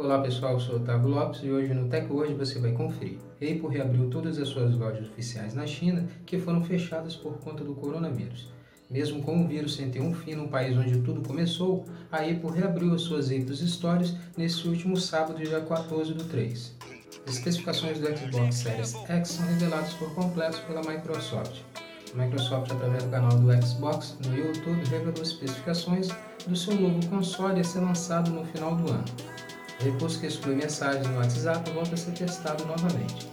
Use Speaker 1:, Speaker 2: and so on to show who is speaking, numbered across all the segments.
Speaker 1: Olá pessoal, eu sou Otávio Lopes e hoje no Tech Hoje você vai conferir. Apple reabriu todas as suas lojas oficiais na China que foram fechadas por conta do coronavírus. Mesmo com o vírus sem ter um fim no país onde tudo começou, a Apple reabriu as suas Apple Stories nesse último sábado, dia 14 do 3. As especificações do Xbox Series X são reveladas por completo pela Microsoft. A Microsoft, através do canal do Xbox no YouTube, revelou especificações do seu novo console a ser lançado no final do ano. Recurso que exclui mensagens no WhatsApp volta a ser testado novamente.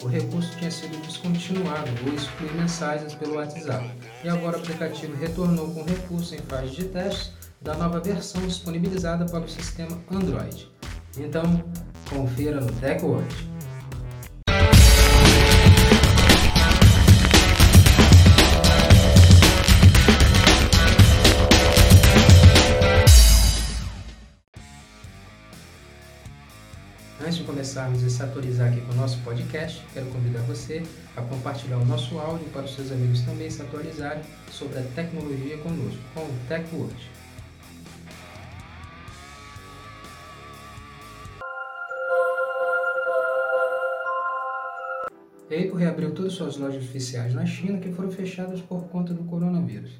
Speaker 1: O recurso tinha sido descontinuado ou excluir mensagens pelo WhatsApp, e agora o aplicativo retornou com recurso em fase de testes da nova versão disponibilizada para o sistema Android. Então, confira no TechWord. Antes de começarmos a se atualizar aqui com o nosso podcast, quero convidar você a compartilhar o nosso áudio para os seus amigos também se atualizarem sobre a tecnologia conosco, com o TechWord. A Apple reabriu todas suas lojas oficiais na China que foram fechadas por conta do coronavírus.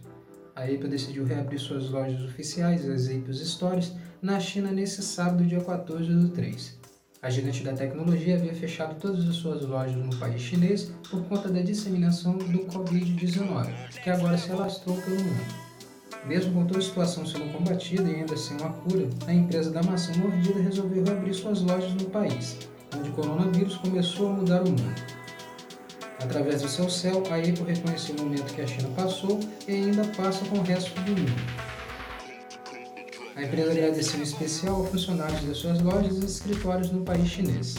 Speaker 1: A Apple decidiu reabrir suas lojas oficiais, as Apple Stores, na China nesse sábado, dia 14 do 3. A gigante da tecnologia havia fechado todas as suas lojas no país chinês por conta da disseminação do Covid-19, que agora se alastrou pelo mundo. Mesmo com toda a situação sendo combatida e ainda sem uma cura, a empresa da maçã mordida resolveu reabrir suas lojas no país, onde o coronavírus começou a mudar o mundo. Através do seu céu, a Apple reconheceu o momento que a China passou e ainda passa com o resto do mundo. A empresa agradeceu em especial aos funcionários das suas lojas e escritórios no país chinês.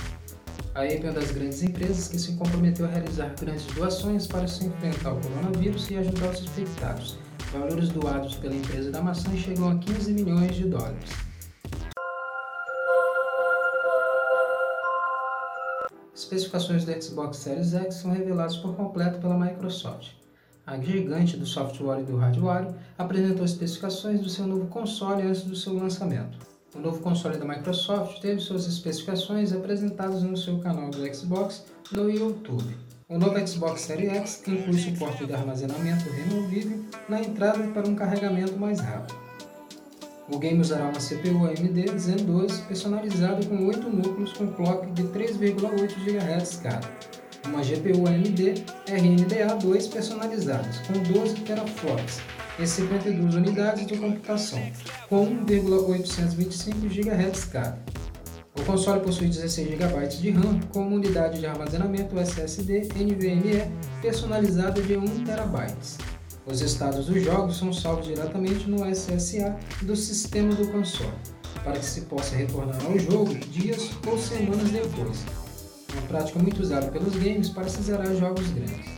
Speaker 1: A Apple é uma das grandes empresas que se comprometeu a realizar grandes doações para se enfrentar o coronavírus e ajudar os infectados. Valores doados pela empresa da maçã chegam a 15 milhões de dólares. Especificações do Xbox Series X são reveladas por completo pela Microsoft a gigante do software e do hardware, apresentou especificações do seu novo console antes do seu lançamento. O novo console da Microsoft teve suas especificações apresentadas no seu canal do Xbox no YouTube. O novo Xbox Series X inclui suporte de armazenamento removível na entrada para um carregamento mais rápido. O game usará uma CPU AMD Zen 2 personalizada com 8 núcleos com clock de 3,8 GHz cada uma GPU AMD RNDA2 personalizadas com 12 teraflops e 52 unidades de computação, com 1,825 GHz cada. O console possui 16 GB de RAM com uma unidade de armazenamento SSD NVMe personalizada de 1 TB. Os estados dos jogos são salvos diretamente no SSA do sistema do console, para que se possa retornar ao jogo dias ou semanas depois, prática muito usada pelos games para se zerar jogos grandes.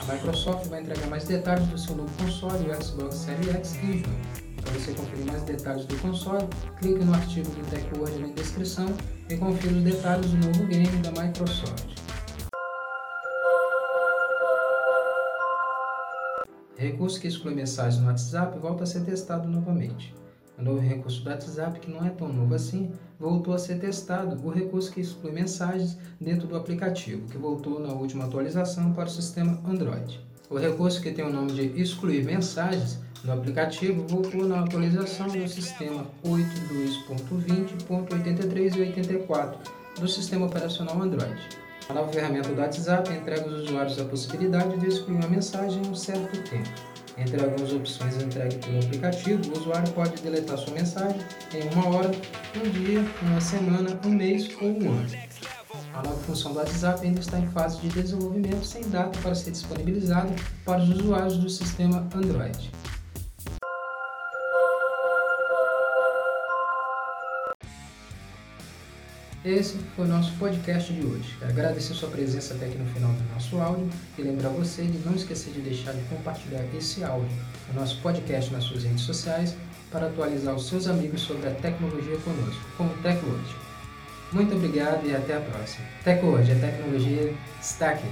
Speaker 1: A Microsoft vai entregar mais detalhes do seu novo console, o Xbox Series X, em junho. Para você conferir mais detalhes do console, clique no artigo do TechWord na descrição e confira os detalhes do novo game da Microsoft. Recurso que exclui mensagens no WhatsApp volta a ser testado novamente. O novo recurso do WhatsApp, que não é tão novo assim, voltou a ser testado o recurso que exclui mensagens dentro do aplicativo, que voltou na última atualização para o sistema Android. O recurso que tem o nome de excluir mensagens no aplicativo voltou na atualização do sistema 8.2.20.83 e 84 do sistema operacional Android. A nova ferramenta do WhatsApp entrega aos usuários a possibilidade de excluir uma mensagem em um certo tempo. Entre algumas opções entregues pelo aplicativo, o usuário pode deletar sua mensagem em uma hora, um dia, uma semana, um mês ou um ano. A nova função do WhatsApp ainda está em fase de desenvolvimento sem data para ser disponibilizada para os usuários do sistema Android. Esse foi o nosso podcast de hoje. Agradecer sua presença até aqui no final do nosso áudio e lembrar você de não esquecer de deixar de compartilhar esse áudio no nosso podcast nas suas redes sociais para atualizar os seus amigos sobre a tecnologia conosco, como TecWord. Muito obrigado e até a próxima. TecWord, a tecnologia está aqui.